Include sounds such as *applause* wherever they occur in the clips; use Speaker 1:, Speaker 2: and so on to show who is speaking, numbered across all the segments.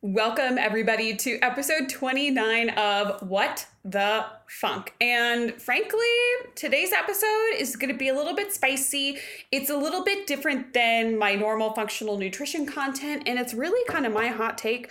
Speaker 1: Welcome, everybody, to episode 29 of What the Funk. And frankly, today's episode is going to be a little bit spicy. It's a little bit different than my normal functional nutrition content, and it's really kind of my hot take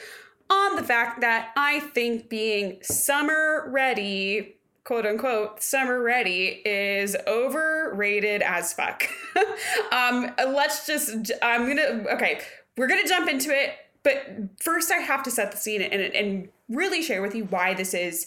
Speaker 1: on the fact that I think being summer ready quote unquote summer ready is overrated as fuck. *laughs* um, let's just, I'm gonna, okay, we're gonna jump into it. But first, I have to set the scene and, and really share with you why this is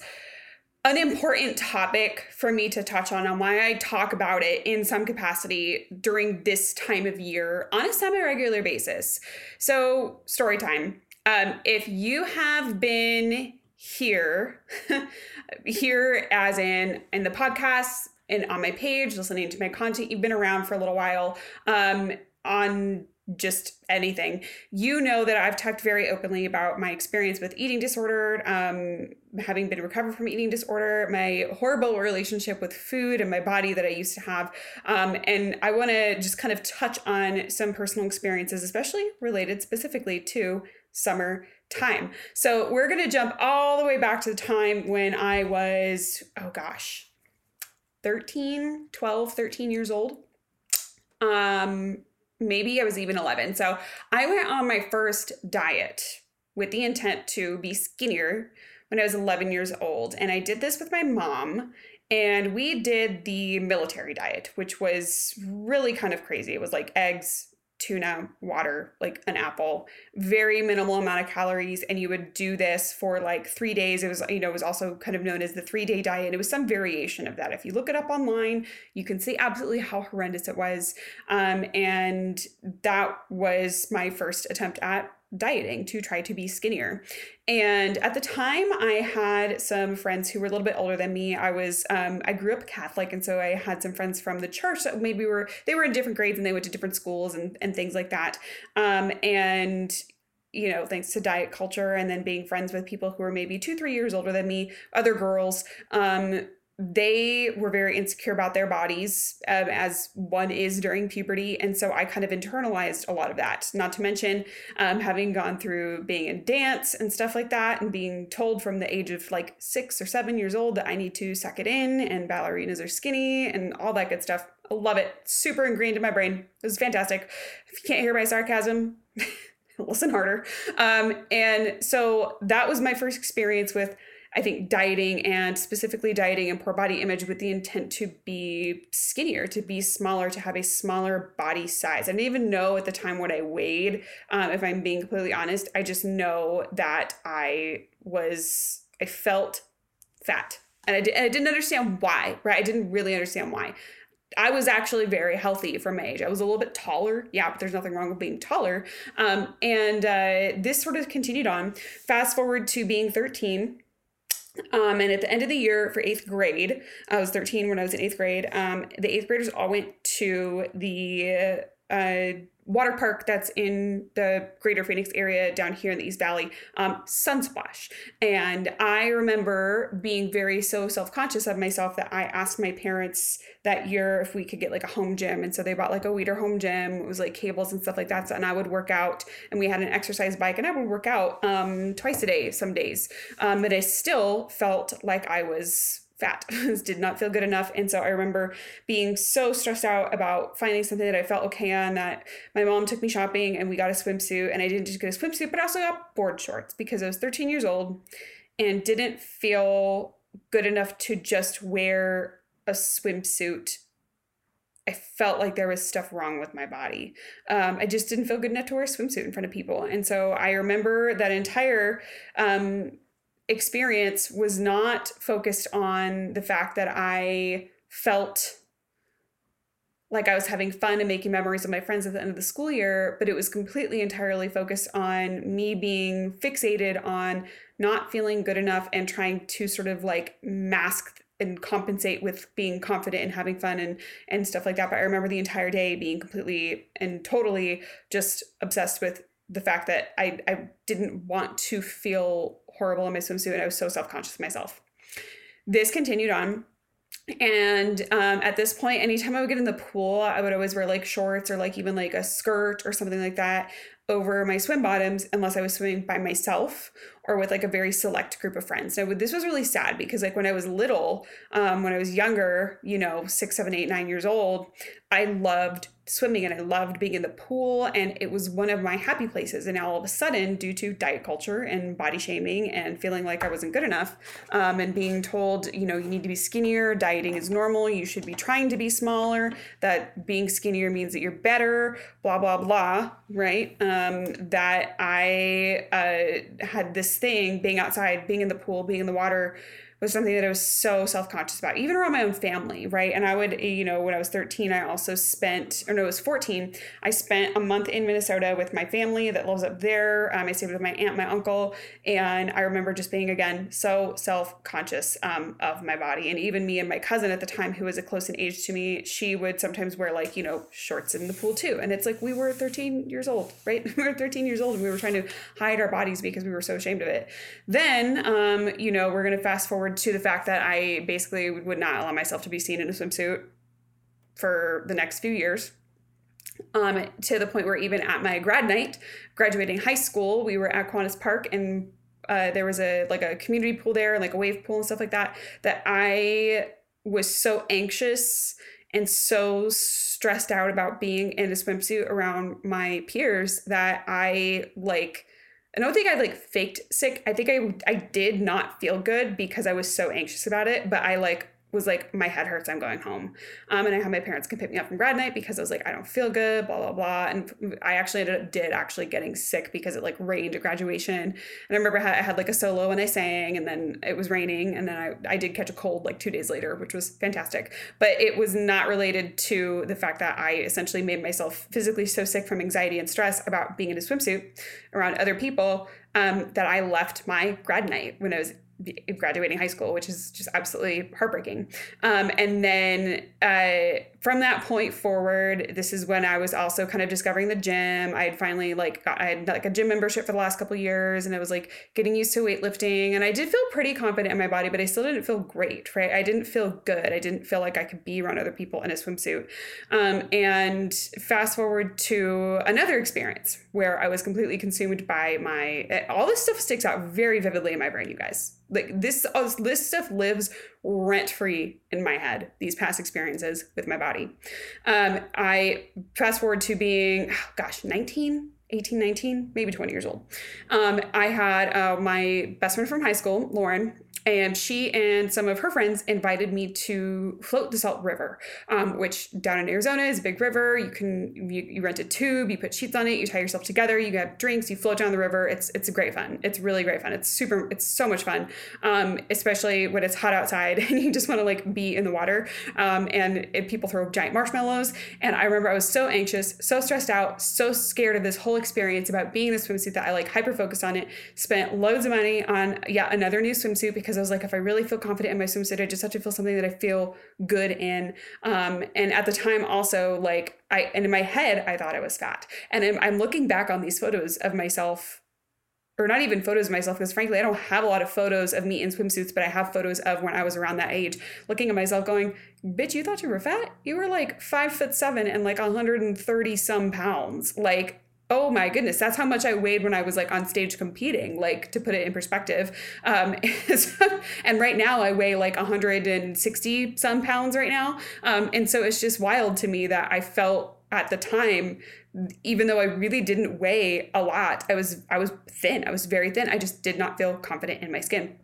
Speaker 1: an important topic for me to touch on and why I talk about it in some capacity during this time of year on a semi regular basis. So, story time. Um, if you have been here, *laughs* here as in in the podcast and on my page, listening to my content, you've been around for a little while. Um, on just anything. You know that I've talked very openly about my experience with eating disorder, um, having been recovered from eating disorder, my horrible relationship with food and my body that I used to have. Um, and I want to just kind of touch on some personal experiences, especially related specifically to summer time. So we're going to jump all the way back to the time when I was, oh gosh, 13, 12, 13 years old. Um, maybe I was even 11. So I went on my first diet with the intent to be skinnier when I was 11 years old. And I did this with my mom. And we did the military diet, which was really kind of crazy. It was like eggs, tuna, water, like an apple, very minimal amount of calories. And you would do this for like three days. It was, you know, it was also kind of known as the three day diet. It was some variation of that. If you look it up online, you can see absolutely how horrendous it was. Um, and that was my first attempt at dieting to try to be skinnier. And at the time, I had some friends who were a little bit older than me. I was, um, I grew up Catholic, and so I had some friends from the church that maybe were, they were in different grades and they went to different schools and, and things like that. Um, and you know, thanks to diet culture and then being friends with people who were maybe two, three years older than me, other girls, um, they were very insecure about their bodies um, as one is during puberty. And so i kind of internalized a lot of that not to mention um, having gone through being in dance and stuff like that and being told from the age of like six or seven years old that i need to suck it in and ballerinas are skinny and all that good stuff. I love it. Super ingrained in my brain. It was fantastic. If you can't hear my sarcasm *laughs* listen harder. Um, and so that was my first experience with I think dieting and specifically dieting and poor body image with the intent to be skinnier, to be smaller, to have a smaller body size. I didn't even know at the time what I weighed. Um, if I'm being completely honest, I just know that I was, I felt fat. And I, I didn't understand why, right? I didn't really understand why. I was actually very healthy for my age. I was a little bit taller. Yeah, but there's nothing wrong with being taller. Um, and uh, this sort of continued on. Fast forward to being 13 um, and at the end of the year for eighth grade, I was 13 when I was in eighth grade. Um, the eighth graders all went to the uh, water park that's in the greater Phoenix area down here in the East Valley, um, Sunsplash. And I remember being very so self conscious of myself that I asked my parents that year if we could get like a home gym. And so they bought like a Weider home gym. It was like cables and stuff like that. So, and I would work out and we had an exercise bike and I would work out um, twice a day some days. Um, but I still felt like I was fat. *laughs* did not feel good enough. And so I remember being so stressed out about finding something that I felt okay on that my mom took me shopping and we got a swimsuit. And I didn't just get a swimsuit, but I also got board shorts because I was 13 years old and didn't feel good enough to just wear a swimsuit. I felt like there was stuff wrong with my body. Um, I just didn't feel good enough to wear a swimsuit in front of people. And so I remember that entire um, experience was not focused on the fact that I felt like I was having fun and making memories with my friends at the end of the school year, but it was completely entirely focused on me being fixated on not feeling good enough and trying to sort of like mask and compensate with being confident and having fun and and stuff like that. But I remember the entire day being completely and totally just obsessed with the fact that I I didn't want to feel horrible in my swimsuit and I was so self-conscious of myself. This continued on and um, at this point, anytime I would get in the pool, I would always wear like shorts or like even like a skirt or something like that over my swim bottoms unless I was swimming by myself or with like a very select group of friends. Now, this was really sad because like when I was little, um, when I was younger, you know, six, seven, eight, nine years old, I loved swimming and I loved being in the pool and it was one of my happy places. And now all of a sudden, due to diet culture and body shaming and feeling like I wasn't good enough, um, and being told, you know, you need to be skinnier, dieting is normal, you should be trying to be smaller, that being skinnier means that you're better, blah blah blah, right? Um, that I uh, had this thing, being outside, being in the pool, being in the water was something that I was so self conscious about, even around my own family, right? And I would, you know, when I was 13, I also spent, or no, it was 14, I spent a month in Minnesota with my family that lives up there. Um, I stayed with my aunt, my uncle, and I remember just being, again, so self conscious um, of my body. And even me and my cousin at the time, who was a close in age to me, she would sometimes wear like, you know, shorts in the pool too. And it's like we were 13 years old, right? *laughs* we were 13 years old and we were trying to hide our bodies because we were so ashamed of it. Then, um, you know, we're going to fast forward forward to the fact that I basically would not allow myself to be seen in a swimsuit for the next few years. Um, to the point where even at my grad night, graduating high school, we were at Kiwanis Park and uh, there was a like a community pool there, and like a wave pool and stuff like that. That I was so anxious and so stressed out about being in a swimsuit around my peers that I like I don't think I like faked sick. I think I I did not feel good because I was so anxious about it, but I like was like, my head hurts, I'm going home. Um, and I had my parents come pick me up from grad night because I was like, I don't feel good, blah, blah, blah. And I actually ended up, did actually getting sick because it like rained at graduation. And I remember I had like a solo when I sang and then it was raining. And then I, I did catch a cold like two days later, which was fantastic. But it was not related to the fact that I essentially made myself physically so sick from anxiety and stress about being in a swimsuit around other people um, that I left my grad night when I was graduating high school, which is just absolutely heartbreaking. Um, and then uh, from that point forward, this is when I was also kind of discovering the gym. I had finally like got, I had like a gym membership for the last couple years, and I was like getting used to weightlifting, and I did feel pretty confident in my body, but I still didn't feel great. Right? I didn't feel good. I didn't feel like I could be around other people in a swimsuit. Um, and fast forward to another experience where I was completely consumed by my all this stuff sticks out very vividly in my brain, you guys like this this stuff lives rent free in my head these past experiences with my body. Um, i fast forward to being oh gosh 19 18 19 maybe 20 years old. Um, i had uh, my best friend from high school lauren and she and some of her friends invited me to float the Salt River, um, which down in Arizona is a big river. You can you, you, rent a tube, you put sheets on it, you tie yourself together, you have drinks, you float down the river. It's it's a great fun. It's really great fun. It's super. It's so much fun, um, especially when it's hot outside *laughs* and you just want to like be in the water. Um, and it, people throw giant marshmallows. And I remember I was so anxious, so stressed out, so scared of this whole experience about being in the swimsuit that I like hyper focused on it. Spent loads of money on yeah another new swimsuit because I was like, if I really feel confident in my swimsuit, I just have to feel something that I feel good in. Um, and at the time, also like I, and in my head, I thought I was fat. And I'm, I'm looking back on these photos of myself or not even photos of myself because frankly i don't have a lot of photos of me in swimsuits but i have photos of when i was around that age looking at myself going bitch you thought you were fat you were like five foot seven and like 130 some pounds like oh my goodness that's how much i weighed when i was like on stage competing like to put it in perspective. Um, *laughs* and right now i weigh like 160 some pounds right now. Um, and so it's just wild to me that i felt at the time even though i really didn't weigh a lot i was i was thin i was very thin. I just did not feel confident in my skin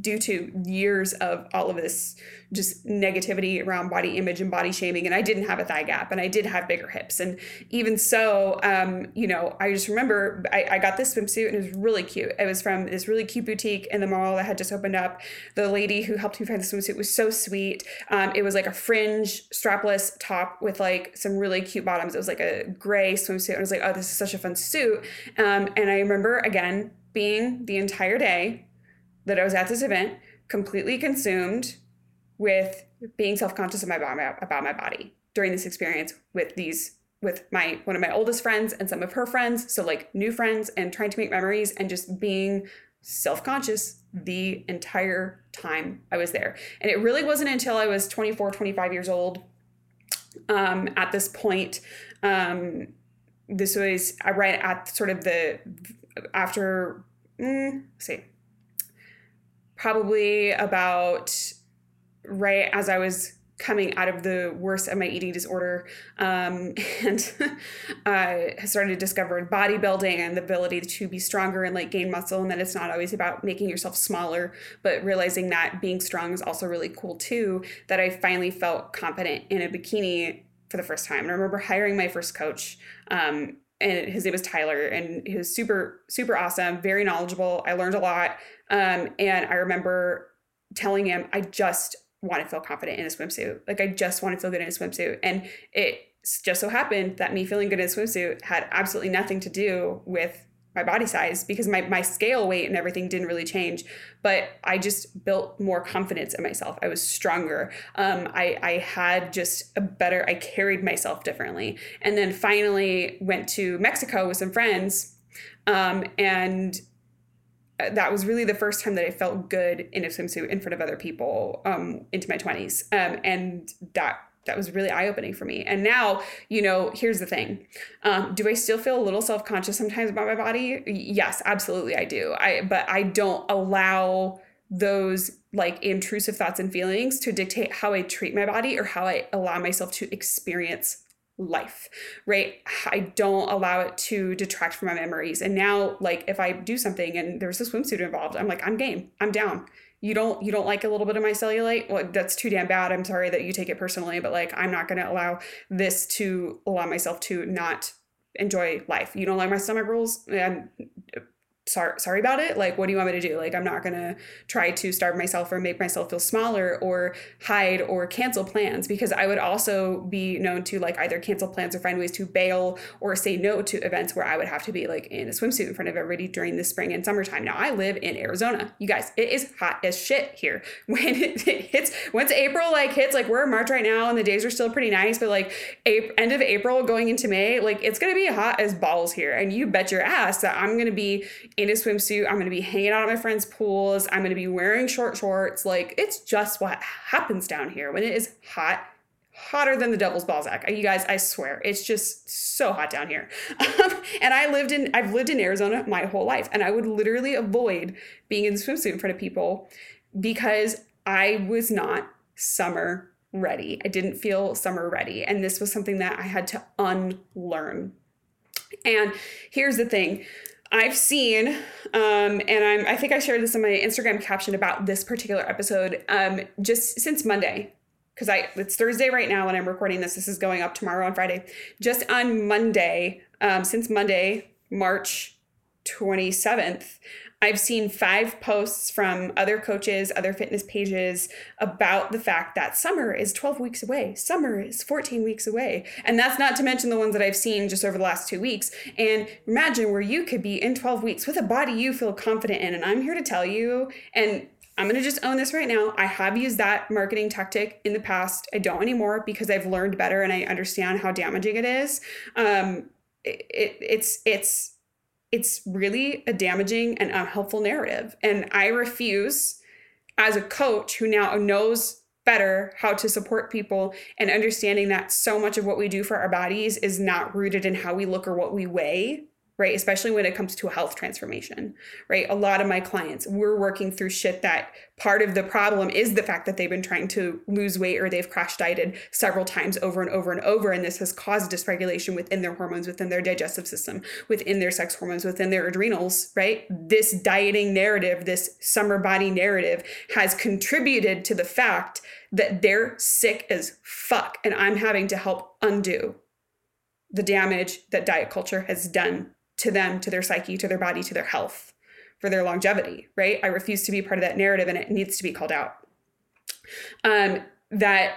Speaker 1: due to years of all of this just negativity around body image and body shaming and i didn't have a thigh gap and i did have bigger hips. And even so um, you know i just remember I, I got this swimsuit and it was really cute. It was from this really cute boutique in the mall that had just opened up. The lady who helped me find the swimsuit was so sweet. Um, it was like a fringe strapless top with like some really cute bottoms. It was like a gray swimsuit. And i was like oh this is such a fun suit. Um, and i remember again being the entire day that i was at this event completely consumed with being self-conscious of my about my body during this experience with these with my one of my oldest friends and some of her friends so like new friends and trying to make memories and just being self-conscious the entire time I was there. And it really wasn't until I was 24, 25 years old um, at this point. Um, this was right at sort of the after, mm, see, probably about right as I was coming out of the worst of my eating disorder um, *laughs* and I started to discover bodybuilding and the ability to be stronger and like gain muscle and that it's not always about making yourself smaller but realizing that being strong is also really cool too that I finally felt confident in a bikini for the first time. And I remember hiring my first coach um, and his name was Tyler and he was super super awesome very knowledgeable I learned a lot um, and I remember telling him I just want to feel confident in a swimsuit. Like I just want to feel good in a swimsuit. And it just so happened that me feeling good in a swimsuit had absolutely nothing to do with my body size because my, my scale weight and everything didn't really change but i just built more confidence in myself. I was stronger. Um, I, I had just a better i carried myself differently. And then finally went to mexico with some friends um, and that was really the first time that I felt good in a swimsuit in front of other people um, into my 20s. Um, and that that was really eye opening for me. And now, you know, here's the thing. Um, do I still feel a little self conscious sometimes about my body? Yes, absolutely, I do. I but I don't allow those like intrusive thoughts and feelings to dictate how I treat my body or how I allow myself to experience life, right? I don't allow it to detract from my memories. And now, like, if I do something and there's a swimsuit involved, I'm like, I'm game, I'm down. You don't you don't like a little bit of my cellulite? Well, that's too damn bad. I'm sorry that you take it personally, but like, I'm not gonna allow this to allow myself to not enjoy life. You don't like my stomach rolls? And sorry sorry about it like what do you want me to do? Like i'm not going to try to starve myself or make myself feel smaller or hide or cancel plans because i would also be known to like either cancel plans or find ways to bail or say no to events where i would have to be like in a swimsuit in front of everybody during the spring and summertime. Now i live in arizona. You guys it is hot as shit here. *laughs* When it hits once april like hits like we're in march right now and the days are still pretty nice but like April, end of april going into may like it's going to be hot as balls here and you bet your ass that i'm going to be in a swimsuit. I'm going to be hanging out at my friends' pools. I'm going to be wearing short shorts. Like, it's just what happens down here when it is hot, hotter than the devil's balzac. You guys, I swear, it's just so hot down here. *laughs* and I lived in, I've lived in Arizona my whole life, and I would literally avoid being in a swimsuit in front of people because I was not summer ready. I didn't feel summer ready. And this was something that I had to unlearn. And here's the thing I've seen, um, and I'm, I think I shared this in my Instagram caption about this particular episode um, just since Monday, because I it's Thursday right now when I'm recording this. This is going up tomorrow on Friday. Just on Monday, um, since Monday, March 27th, I've seen five posts from other coaches, other fitness pages about the fact that summer is 12 weeks away. Summer is 14 weeks away. And that's not to mention the ones that I've seen just over the last two weeks. And imagine where you could be in 12 weeks with a body you feel confident in. And I'm here to tell you, and I'm going to just own this right now. I have used that marketing tactic in the past. I don't anymore because I've learned better and I understand how damaging it is. Um, it, it, it's, it's, it's really a damaging and unhelpful narrative. And I refuse, as a coach who now knows better how to support people and understanding that so much of what we do for our bodies is not rooted in how we look or what we weigh, right? Especially when it comes to a health transformation, right? A lot of my clients, we're working through shit that part of the problem is the fact that they've been trying to lose weight or they've crash dieted several times over and over and over. And this has caused dysregulation within their hormones, within their digestive system, within their sex hormones, within their adrenals, right? This dieting narrative, this summer body narrative has contributed to the fact that they're sick as fuck. And I'm having to help undo the damage that diet culture has done to them, to their psyche, to their body, to their health, for their longevity, right? I refuse to be part of that narrative and it needs to be called out. Um, that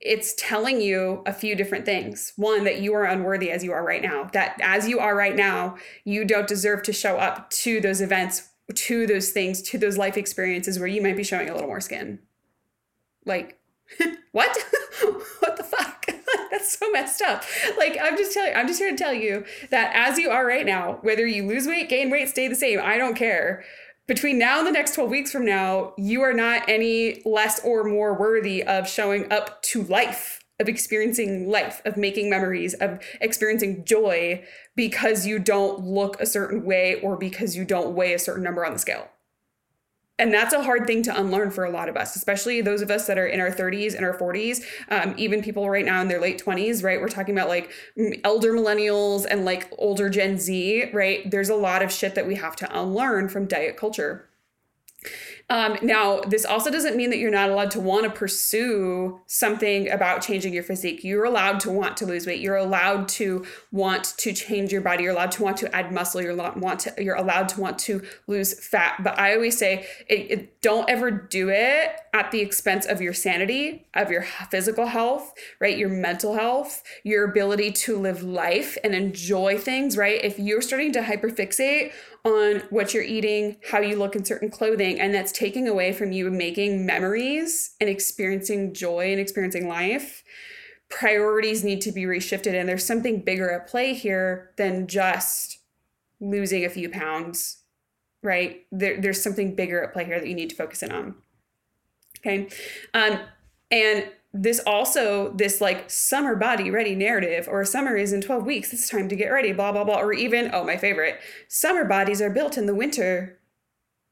Speaker 1: it's telling you a few different things. One, that you are unworthy as you are right now, that as you are right now, you don't deserve to show up to those events, to those things, to those life experiences where you might be showing a little more skin. Like, *laughs* what? *laughs* *laughs* That's so messed up. Like I'm just telling I'm just here to tell you that as you are right now, whether you lose weight, gain weight, stay the same, I don't care. Between now and the next 12 weeks from now, you are not any less or more worthy of showing up to life, of experiencing life, of making memories, of experiencing joy because you don't look a certain way or because you don't weigh a certain number on the scale and that's a hard thing to unlearn for a lot of us especially those of us that are in our 30s and our 40s um, even people right now in their late 20s right? We're talking about like elder millennials and like older gen z right? There's a lot of shit that we have to unlearn from diet culture um, now, this also doesn't mean that you're not allowed to want to pursue something about changing your physique. You're allowed to want to lose weight. You're allowed to want to change your body. You're allowed to want to add muscle. You're allowed want to. You're allowed to want to lose fat. But I always say, it, it, don't ever do it at the expense of your sanity, of your physical health, right? Your mental health, your ability to live life and enjoy things, right? If you're starting to hyperfixate on what you're eating, how you look in certain clothing, and that's taking away from you making memories and experiencing joy and experiencing life. Priorities need to be reshifted, and there's something bigger at play here than just losing a few pounds, right? There, there's something bigger at play here that you need to focus in on. Okay. Um, and this also this like summer body ready narrative or summer is in 12 weeks it's time to get ready blah blah blah or even oh my favorite summer bodies are built in the winter.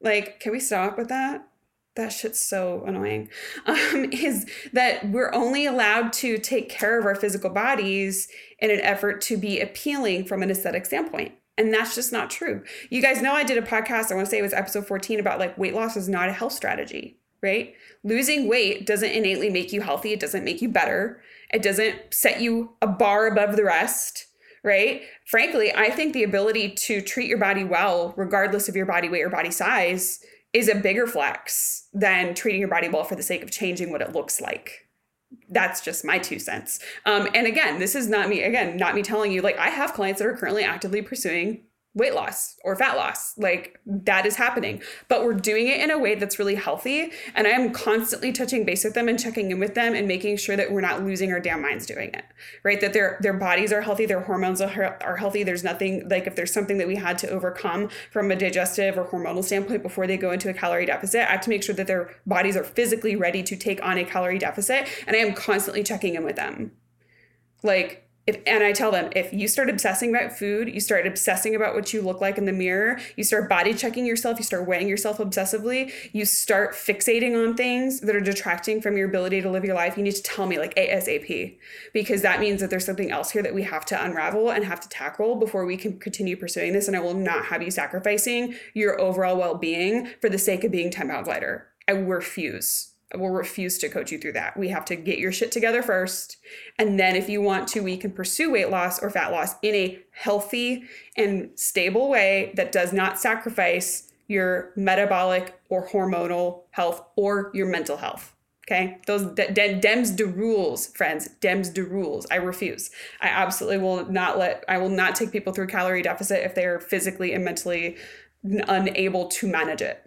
Speaker 1: Like can we stop with that? That shit's so annoying. *laughs* Um, is that we're only allowed to take care of our physical bodies in an effort to be appealing from an aesthetic standpoint and that's just not true. You guys know i did a podcast i want to say it was episode 14 about like weight loss is not a health strategy right? Losing weight doesn't innately make you healthy, it doesn't make you better, it doesn't set you a bar above the rest, right? Frankly, I think the ability to treat your body well, regardless of your body weight or body size, is a bigger flex than treating your body well for the sake of changing what it looks like. That's just my two cents. Um, and again, this is not me, again, not me telling you, like, I have clients that are currently actively pursuing weight loss or fat loss. Like that is happening. But we're doing it in a way that's really healthy. And I am constantly touching base with them and checking in with them and making sure that we're not losing our damn minds doing it. Right? That their their bodies are healthy, their hormones are, are healthy. There's nothing like if there's something that we had to overcome from a digestive or hormonal standpoint before they go into a calorie deficit, I have to make sure that their bodies are physically ready to take on a calorie deficit. And I am constantly checking in with them. Like if, and I tell them if you start obsessing about food, you start obsessing about what you look like in the mirror, you start body checking yourself, you start weighing yourself obsessively, you start fixating on things that are detracting from your ability to live your life, you need to tell me like ASAP because that means that there's something else here that we have to unravel and have to tackle before we can continue pursuing this. And I will not have you sacrificing your overall well being for the sake of being 10 pounds lighter. I refuse will refuse to coach you through that. We have to get your shit together first. And then if you want to, we can pursue weight loss or fat loss in a healthy and stable way that does not sacrifice your metabolic or hormonal health or your mental health. Okay, those de- de- dems de rules, friends. Dems de rules. I refuse. I absolutely will not let. I will not take people through calorie deficit if they are physically and mentally unable to manage it.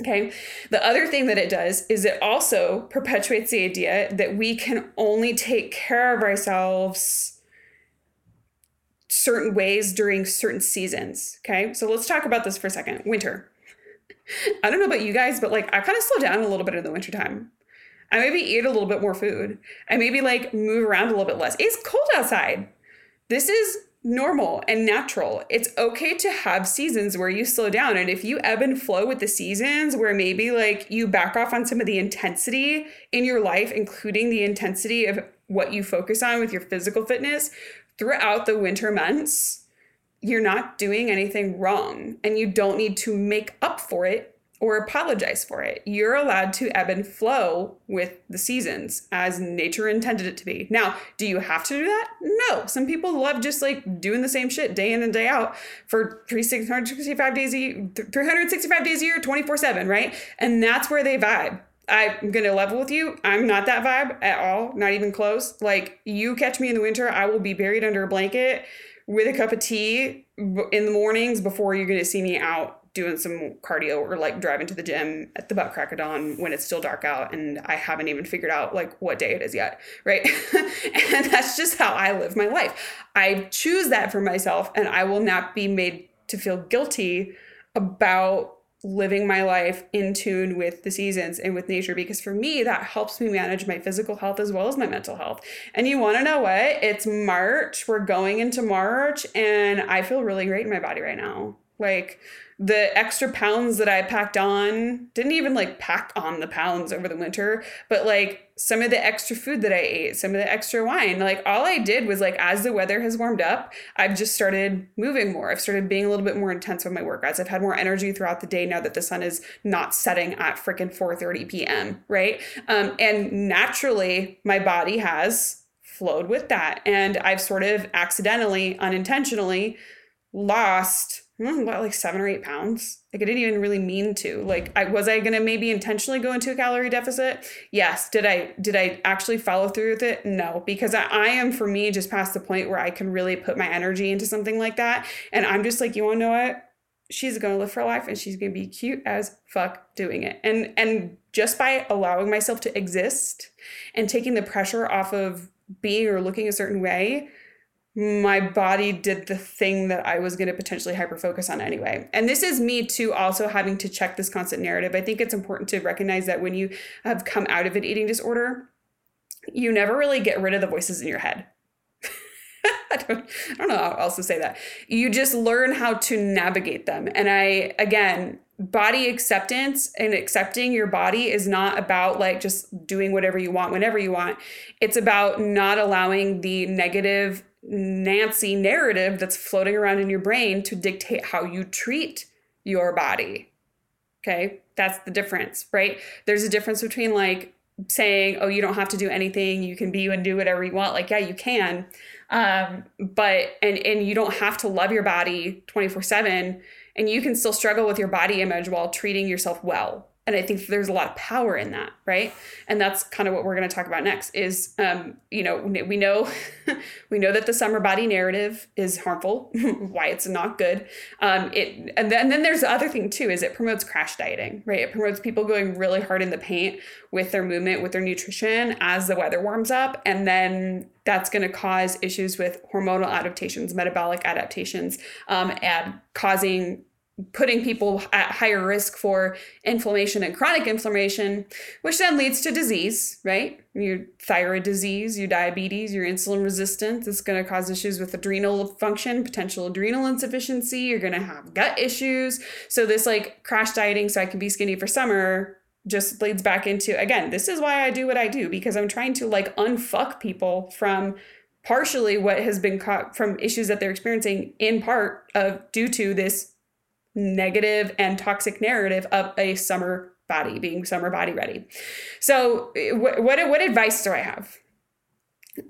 Speaker 1: Okay. The other thing that it does is it also perpetuates the idea that we can only take care of ourselves certain ways during certain seasons. Okay. So let's talk about this for a second. Winter. I don't know about you guys, but like I kind of slow down a little bit in the wintertime. I maybe eat a little bit more food. I maybe like move around a little bit less. It's cold outside. This is normal and natural. It's okay to have seasons where you slow down. And if you ebb and flow with the seasons, where maybe like you back off on some of the intensity in your life, including the intensity of what you focus on with your physical fitness throughout the winter months, you're not doing anything wrong. And you don't need to make up for it or apologize for it. You're allowed to ebb and flow with the seasons as nature intended it to be. Now, do you have to do that? No. Some people love just like doing the same shit day in and day out for 365 days a year, 365 days a year, 24 7, right? And that's where they vibe. I'm gonna level with you. I'm not that vibe at all, not even close. Like, you catch me in the winter, I will be buried under a blanket with a cup of tea in the mornings before you're gonna see me out doing some cardio or like driving to the gym at the butt crack of dawn when it's still dark out and I haven't even figured out like what day it is yet, right? *laughs* and that's just how I live my life. I choose that for myself and I will not be made to feel guilty about living my life in tune with the seasons and with nature because for me that helps me manage my physical health as well as my mental health. And you want to know what? It's March. We're going into March and I feel really great in my body right now. Like the extra pounds that I packed on didn't even like pack on the pounds over the winter, but like some of the extra food that I ate, some of the extra wine, like all I did was like as the weather has warmed up, I've just started moving more. I've started being a little bit more intense with my workouts. I've had more energy throughout the day now that the sun is not setting at freaking 4:30 p.m., right? Um, and naturally my body has flowed with that and I've sort of accidentally, unintentionally lost about like seven or eight pounds. Like I didn't even really mean to. Like I was I gonna maybe intentionally go into a calorie deficit? Yes. Did I did I actually follow through with it? No, because I, I am for me just past the point where I can really put my energy into something like that. And I'm just like, you wanna know what? She's gonna live her life and she's gonna be cute as fuck doing it. And and just by allowing myself to exist and taking the pressure off of being or looking a certain way, my body did the thing that I was going to potentially hyper focus on anyway. And this is me too, also having to check this constant narrative. I think it's important to recognize that when you have come out of an eating disorder, you never really get rid of the voices in your head. *laughs* I don't, I don't know how else to say that. You just learn how to navigate them. And I, again, body acceptance and accepting your body is not about like just doing whatever you want whenever you want. It's about not allowing the negative Nancy narrative that's floating around in your brain to dictate how you treat your body. Okay, that's the difference, right? There's a difference between like saying, "Oh, you don't have to do anything; you can be and do whatever you want." Like, yeah, you can, um, but and and you don't have to love your body twenty four seven, and you can still struggle with your body image while treating yourself well and i think there's a lot of power in that right? And that's kind of what we're going to talk about next is um, you know we know *laughs* we know that the summer body narrative is harmful *laughs* why it's not good. Um, it and then, and then there's the other thing too is it promotes crash dieting right? It promotes people going really hard in the paint with their movement with their nutrition as the weather warms up. And then that's going to cause issues with hormonal adaptations metabolic adaptations um, and causing putting people at higher risk for inflammation and chronic inflammation, which then leads to disease, right? Your thyroid disease, your diabetes, your insulin resistance. It's going to cause issues with adrenal function, potential adrenal insufficiency. You're going to have gut issues. So, this like crash dieting, so I can be skinny for summer, just leads back into again, this is why I do what I do because I'm trying to like unfuck people from partially what has been caught from issues that they're experiencing in part of due to this negative and toxic narrative of a summer body being summer body ready. So what what, what advice do I have?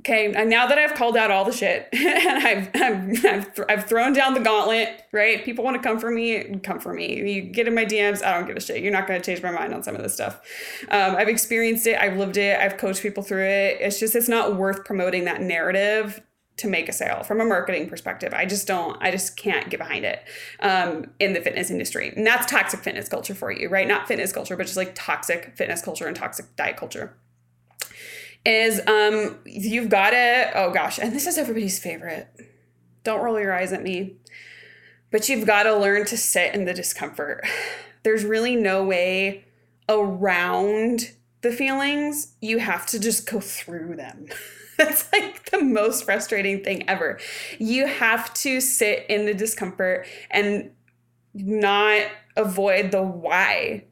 Speaker 1: Okay, and now that I've called out all the shit *laughs* and I've, I've, I've, I've thrown down the gauntlet, right? People want to come for me, come for me. You get in my DMs, I don't give a shit. You're not going to change my mind on some of this stuff. Um, I've experienced it, I've lived it, I've coached people through it. It's just, it's not worth promoting that narrative to make a sale from a marketing perspective. I just don't, I just can't get behind it um, in the fitness industry. And that's toxic fitness culture for you, right? Not fitness culture, but just like toxic fitness culture and toxic diet culture. Is um, you've got to, oh gosh, and this is everybody's favorite. Don't roll your eyes at me, but you've got to learn to sit in the discomfort. There's really no way around the feelings. You have to just go through them. *laughs* *laughs* That's like the most frustrating thing ever. You have to sit in the discomfort and not avoid the why,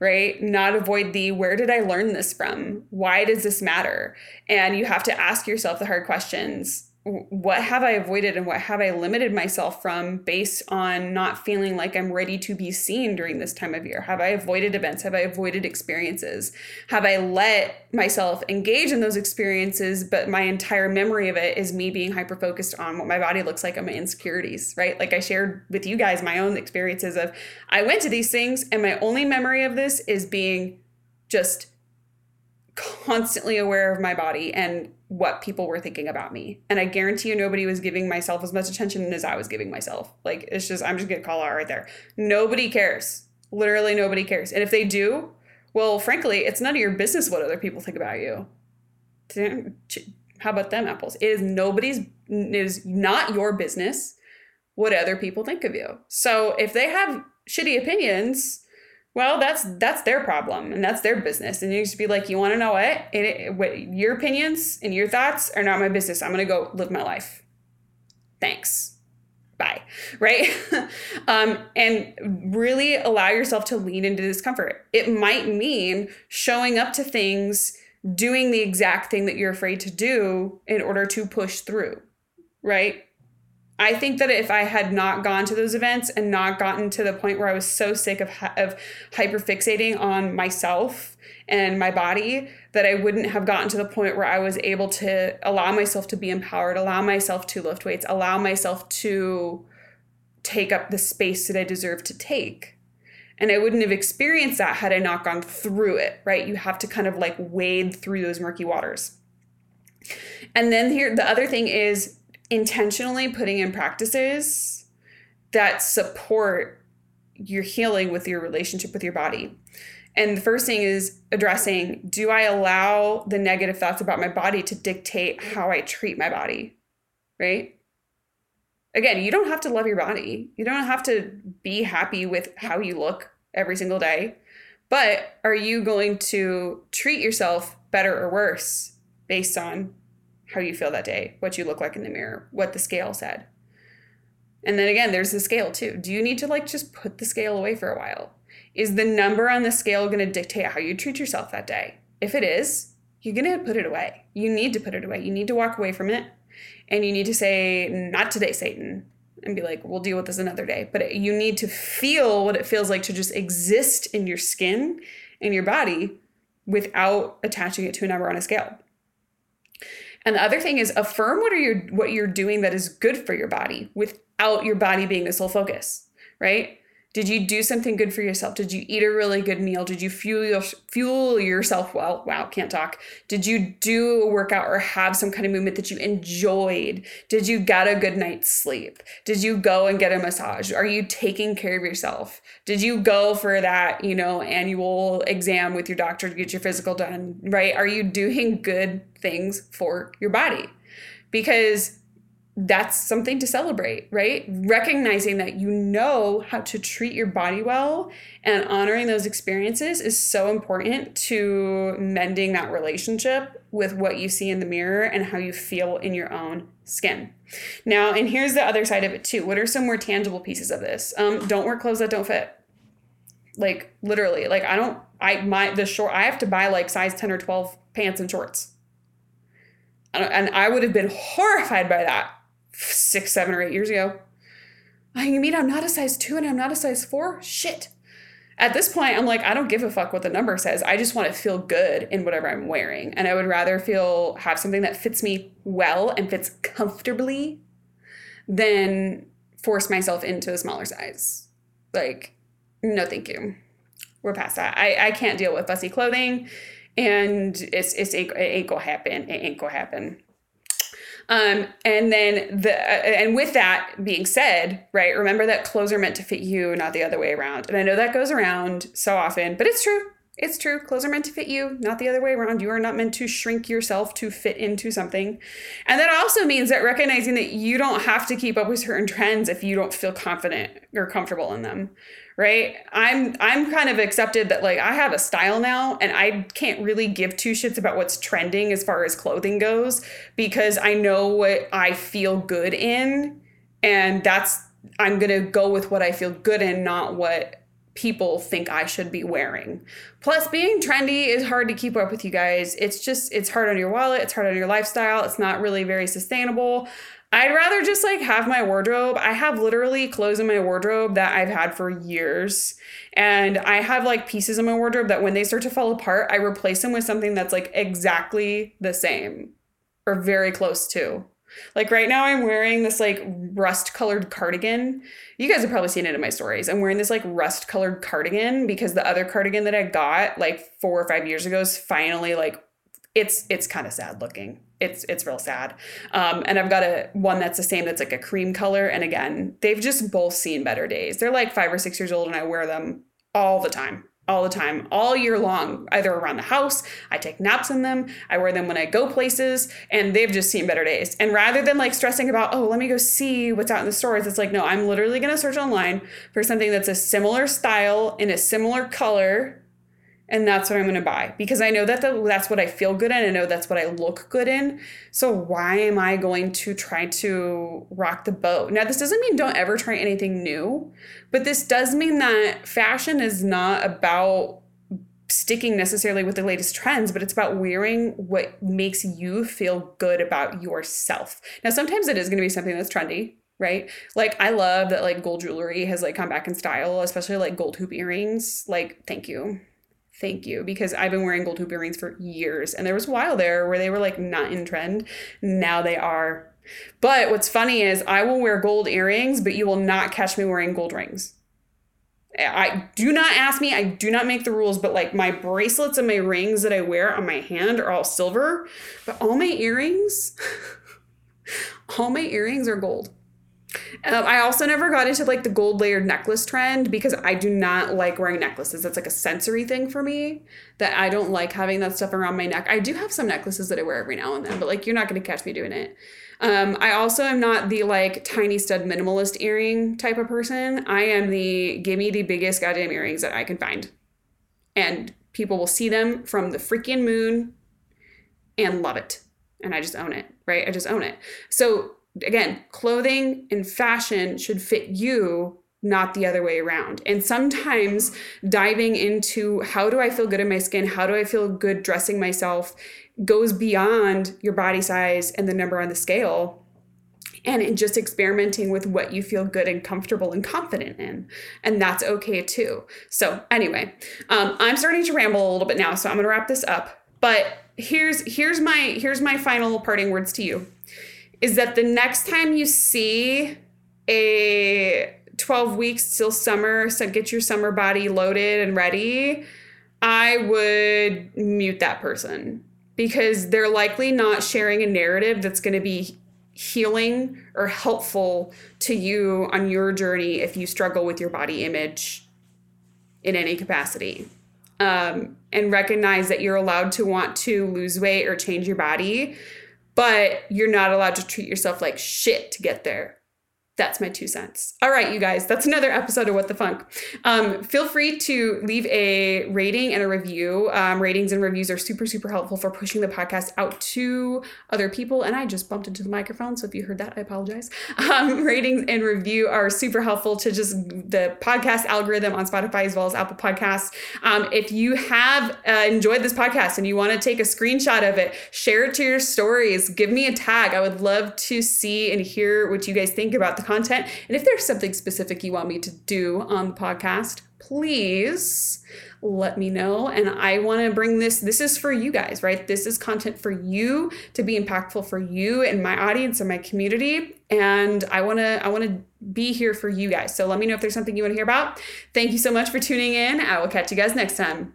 Speaker 1: right? Not avoid the where did I learn this from? Why does this matter? And you have to ask yourself the hard questions what have I avoided and what have I limited myself from based on not feeling like I'm ready to be seen during this time of year? Have I avoided events? Have I avoided experiences? Have I let myself engage in those experiences, but my entire memory of it is me being hyper focused on what my body looks like and my insecurities, right? Like I shared with you guys my own experiences of I went to these things and my only memory of this is being just constantly aware of my body and what people were thinking about me. And I guarantee you nobody was giving myself as much attention as I was giving myself. Like it's just I'm just gonna call out right there. Nobody cares. Literally nobody cares. And if they do, well, frankly, it's none of your business what other people think about you. How about them apples? It is nobody's it is not your business what other people think of you. So if they have shitty opinions, well, that's that's their problem and that's their business. And you just be like, you want to know what? It, it, what? Your opinions and your thoughts are not my business. I'm gonna go live my life. Thanks. Bye. *laughs* Right? *laughs* um, and really allow yourself to lean into discomfort. It might mean showing up to things, doing the exact thing that you're afraid to do in order to push through. Right? I think that if I had not gone to those events and not gotten to the point where I was so sick of of hyper fixating on myself and my body that I wouldn't have gotten to the point where I was able to allow myself to be empowered, allow myself to lift weights, allow myself to take up the space that I deserve to take. And I wouldn't have experienced that had I not gone through it, right? You have to kind of like wade through those murky waters. And then here the other thing is intentionally putting in practices that support your healing with your relationship with your body. And the first thing is addressing do I allow the negative thoughts about my body to dictate how I treat my body? Right? Again, you don't have to love your body. You don't have to be happy with how you look every single day. But are you going to treat yourself better or worse based on how you feel that day, what you look like in the mirror, what the scale said. And then again, there's the scale too. Do you need to like just put the scale away for a while? Is the number on the scale going to dictate how you treat yourself that day? If it is, you're going to put it away. You need to put it away. You need to walk away from it. And you need to say, not today, Satan, and be like, we'll deal with this another day. But you need to feel what it feels like to just exist in your skin, in your body, without attaching it to a number on a scale. And the other thing is affirm what are you what you're doing that is good for your body without your body being the sole focus, right? Did you do something good for yourself? Did you eat a really good meal? Did you fuel your, fuel yourself well? Wow, can't talk. Did you do a workout or have some kind of movement that you enjoyed? Did you get a good night's sleep? Did you go and get a massage? Are you taking care of yourself? Did you go for that, you know, annual exam with your doctor to get your physical done, right? Are you doing good things for your body? Because that's something to celebrate, right? Recognizing that you know how to treat your body well and honoring those experiences is so important to mending that relationship with what you see in the mirror and how you feel in your own skin. Now, and here's the other side of it too. What are some more tangible pieces of this? Um, don't wear clothes that don't fit. Like literally, like I don't, I my the short. I have to buy like size ten or twelve pants and shorts, and I would have been horrified by that six, seven, or eight years ago. I mean I'm not a size two and I'm not a size four? Shit. At this point, I'm like, I don't give a fuck what the number says. I just want to feel good in whatever I'm wearing. And I would rather feel, have something that fits me well and fits comfortably than force myself into a smaller size. Like, no, thank you. We're past that. I, I can't deal with fussy clothing and it's, it's, it ain't gonna happen. It ain't gonna happen. Um, and then the uh, and with that being said, right, remember that clothes are meant to fit you, not the other way around. And I know that goes around so often, but it's true. It's true. Clothes are meant to fit you, not the other way around. You are not meant to shrink yourself to fit into something. And that also means that recognizing that you don't have to keep up with certain trends if you don't feel confident or comfortable in them. Right? I'm I'm kind of accepted that like I have a style now and I can't really give two shits about what's trending as far as clothing goes because I know what I feel good in and that's I'm going to go with what I feel good in, not what people think I should be wearing. Plus, being trendy is hard to keep up with you guys. It's just, it's hard on your wallet, it's hard on your lifestyle, it's not really very sustainable. I'd rather just like have my wardrobe. I have literally clothes in my wardrobe that I've had for years. And I have like pieces in my wardrobe that when they start to fall apart, I replace them with something that's like exactly the same or very close to. Like right now, I'm wearing this like rust colored cardigan. You guys have probably seen it in my stories. I'm wearing this like rust colored cardigan because the other cardigan that I got like four or five years ago is finally like it's it's kind of sad looking. It's it's real sad. Um, and I've got a one that's the same that's like a cream color. And again, they've just both seen better days. They're like five or six years old, and I wear them all the time all the time, all year long, either around the house. I take naps in them. I wear them when I go places, and they've just seen better days. And rather than like stressing about, oh, let me go see what's out in the stores, it's like, no, I'm literally gonna search online for something that's a similar style in a similar color and that's what I'm going to buy because I know that the, that's what I feel good in. I know that's what I look good in. So why am I going to try to rock the boat? Now, this doesn't mean don't ever try anything new, but this does mean that fashion is not about sticking necessarily with the latest trends, but it's about wearing what makes you feel good about yourself. Now, sometimes it is going to be something that's trendy, right? Like I love that like gold jewelry has like come back in style, especially like gold hoop earrings. Like, thank you thank you because I've been wearing gold hoop earrings for years and there was a while there where they were like not in trend. Now they are. But what's funny is I will wear gold earrings, but you will not catch me wearing gold rings. I do not ask me, I do not make the rules, but like my bracelets and my rings that I wear on my hand are all silver, but all my earrings, *laughs* all my earrings are gold. Um, I also never got into like the gold layered necklace trend because I do not like wearing necklaces. That's like a sensory thing for me that I don't like having that stuff around my neck. I do have some necklaces that I wear every now and then, but like you're not going to catch me doing it. Um, I also am not the like tiny stud minimalist earring type of person. I am the give me the biggest goddamn earrings that I can find. And people will see them from the freaking moon and love it. And I just own it, right? I just own it. So again, clothing and fashion should fit you, not the other way around. And sometimes diving into how do I feel good in my skin? How do I feel good dressing myself goes beyond your body size and the number on the scale and just experimenting with what you feel good and comfortable and confident in and that's okay too so anyway um, i'm starting to ramble a little bit now so i'm going to wrap this up but here's here's my here's my final parting words to you is that the next time you see a 12 weeks till summer, so get your summer body loaded and ready, I would mute that person because they're likely not sharing a narrative that's going to be healing or helpful to you on your journey if you struggle with your body image in any capacity. Um, and recognize that you're allowed to want to lose weight or change your body but you're not allowed to treat yourself like shit to get there. That's my two cents. All right, you guys, that's another episode of What the Funk. Um, feel free to leave a rating and a review. Um, ratings and reviews are super, super helpful for pushing the podcast out to other people. And I just bumped into the microphone, so if you heard that, I apologize. Um, *laughs* ratings and review are super helpful to just the podcast algorithm on Spotify as well as Apple Podcasts. Um, if you have uh, enjoyed this podcast and you want to take a screenshot of it, share it to your stories, give me a tag. I would love to see and hear what you guys think about the content. And if there's something specific you want me to do on the podcast, please let me know. And i want to bring this this is for you guys right? This is content for you to be impactful for you and my audience and my community. And i want to i want to be here for you guys. So let me know if there's something you want to hear about. Thank you so much for tuning in. I will catch you guys next time